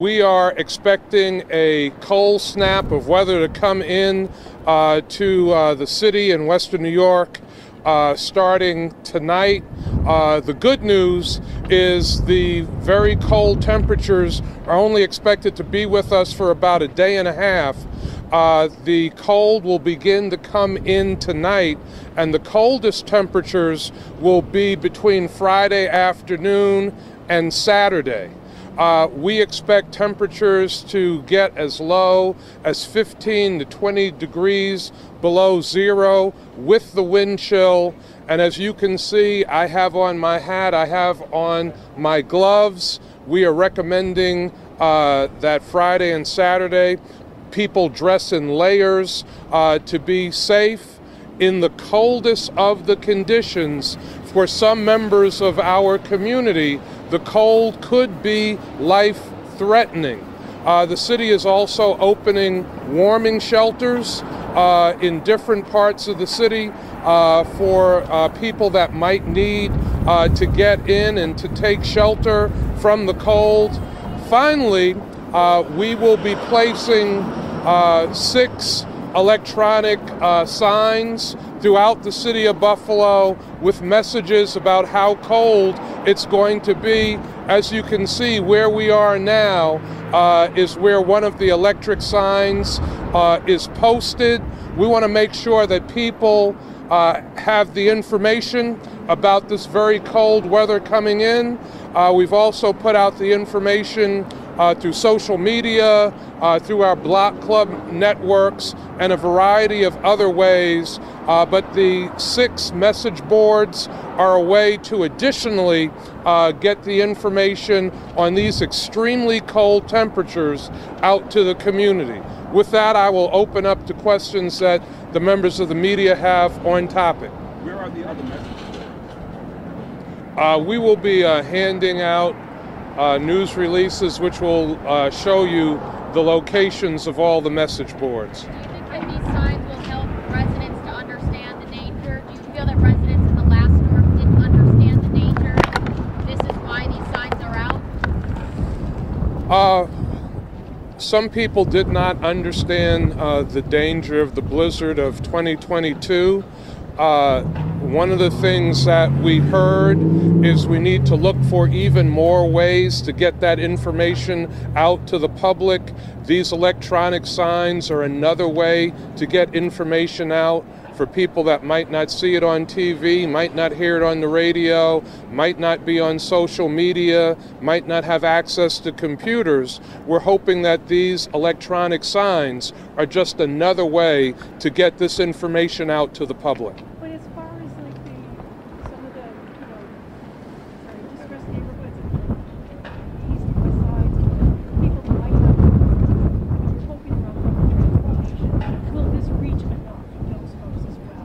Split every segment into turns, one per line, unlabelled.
We are expecting a cold snap of weather to come in uh, to uh, the city in western New York uh, starting tonight. Uh, the good news is the very cold temperatures are only expected to be with us for about a day and a half. Uh, the cold will begin to come in tonight, and the coldest temperatures will be between Friday afternoon and Saturday. Uh, we expect temperatures to get as low as 15 to 20 degrees below zero with the wind chill. And as you can see, I have on my hat, I have on my gloves. We are recommending uh, that Friday and Saturday people dress in layers uh, to be safe in the coldest of the conditions. For some members of our community, the cold could be life threatening. Uh, the city is also opening warming shelters uh, in different parts of the city uh, for uh, people that might need uh, to get in and to take shelter from the cold. Finally, uh, we will be placing six electronic signs throughout the city of Buffalo with messages about how cold it's going to be. As you can see, where we are now uh, is where one of the electric signs uh, is posted. We want to make sure that people uh, have the information about this very cold weather coming in. Uh, we've also put out the information uh, through social media, uh, through our block club networks, and a variety of other ways. Uh, but the six message boards are a way to additionally uh, get the information on these extremely cold temperatures out to the community. With that, I will open up to questions that the members of the media have on topic.
Where are the other messages?
Uh, we will be uh, handing out uh, news releases which will uh, show you the locations of all the message boards.
Do you think that these signs will help residents to understand the danger? Do you feel that residents in the last storm didn't understand the danger? This is why these signs are out?
Uh, some people did not understand uh, the danger of the blizzard of 2022. Uh, one of the things that we heard is we need to look for even more ways to get that information out to the public. These electronic signs are another way to get information out for people that might not see it on TV, might not hear it on the radio, might not be on social media, might not have access to computers. We're hoping that these electronic signs are just another way to get this information out to the public.
But as far as like the, some of the, you know, sorry, distressed neighborhoods and the east and west sides, people that might not, what you're hoping around public transportation, will this reach enough for those folks as well?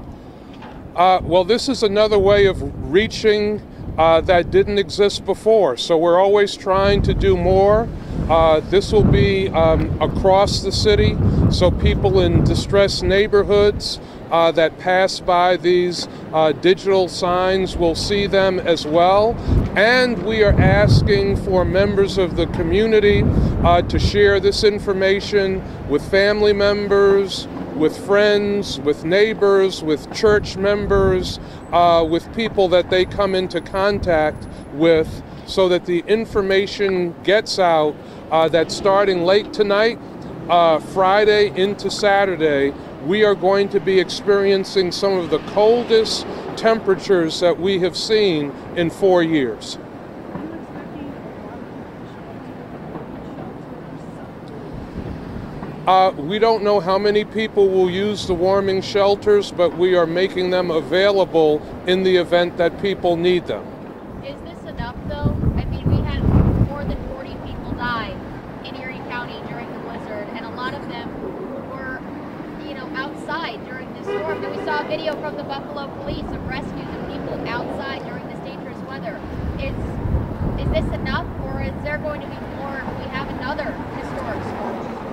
Uh, well, this is another way of reaching uh, that didn't exist before. So we're always trying to do more. Uh, this will be um, across the city, so people in distressed neighborhoods uh, that pass by these uh, digital signs will see them as well. And we are asking for members of the community uh, to share this information with family members, with friends, with neighbors, with church members, uh, with people that they come into contact with, so that the information gets out uh, that starting late tonight, uh, Friday into Saturday, we are going to be experiencing some of the coldest temperatures that we have seen in four years.
Are you expecting a lot of people to show up to the shelters?
Uh, we don't know how many people will use the warming shelters, but we are making them available in the event that people need them.
Is this enough though? I mean, we had more than 40 people die in Erie County during the blizzard, and a lot of them were, you know, outside during this storm. And we saw a video from the Buffalo Police of rescues of people outside during this dangerous weather. Is is this enough, or is there going to be more we have another?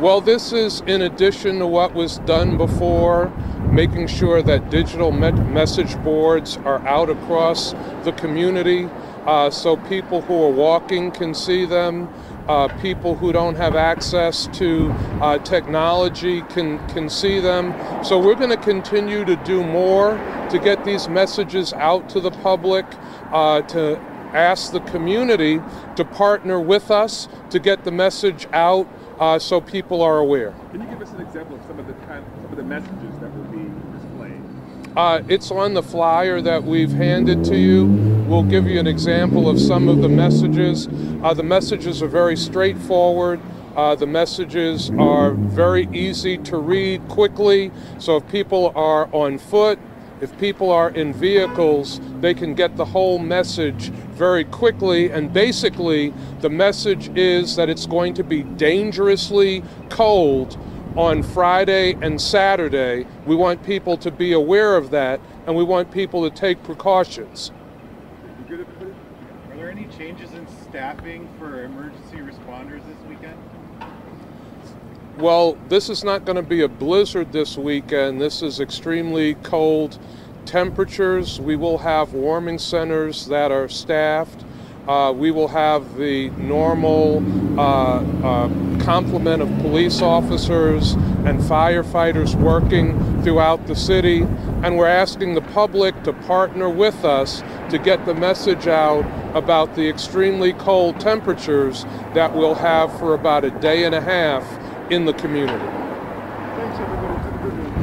Well, this is in addition to what was done before, making sure that digital me- message boards are out across the community uh, so people who are walking can see them. Uh, people who don't have access to uh, technology can, can see them. So we're going to continue to do more to get these messages out to the public, uh, to ask the community to partner with us to get the message out uh, so people are aware.
Can you give us an example of some of the kind, some of the messages that will be displayed?
Uh, it's on the flyer that we've handed to you. We'll give you an example of some of the messages. Uh, the messages are very straightforward. Uh, the messages are very easy to read quickly. So if people are on foot, if people are in vehicles, they can get the whole message very quickly. And basically, the message is that it's going to be dangerously cold on Friday and Saturday. We want people to be aware of that, and we want people to take precautions.
You good at put it?
Are there any changes in staffing for emergency responders this weekend?
Well, this is not going to be a blizzard this weekend. This is extremely cold temperatures. We will have warming centers that are staffed. Uh, we will have the normal uh, uh, complement of police officers and firefighters working throughout the city. And we're asking the public to partner with us to get the message out about the extremely cold temperatures that we'll have for about a day and a half in the community.
Thanks, everybody. Have a good one.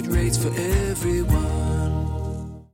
great rates for everyone.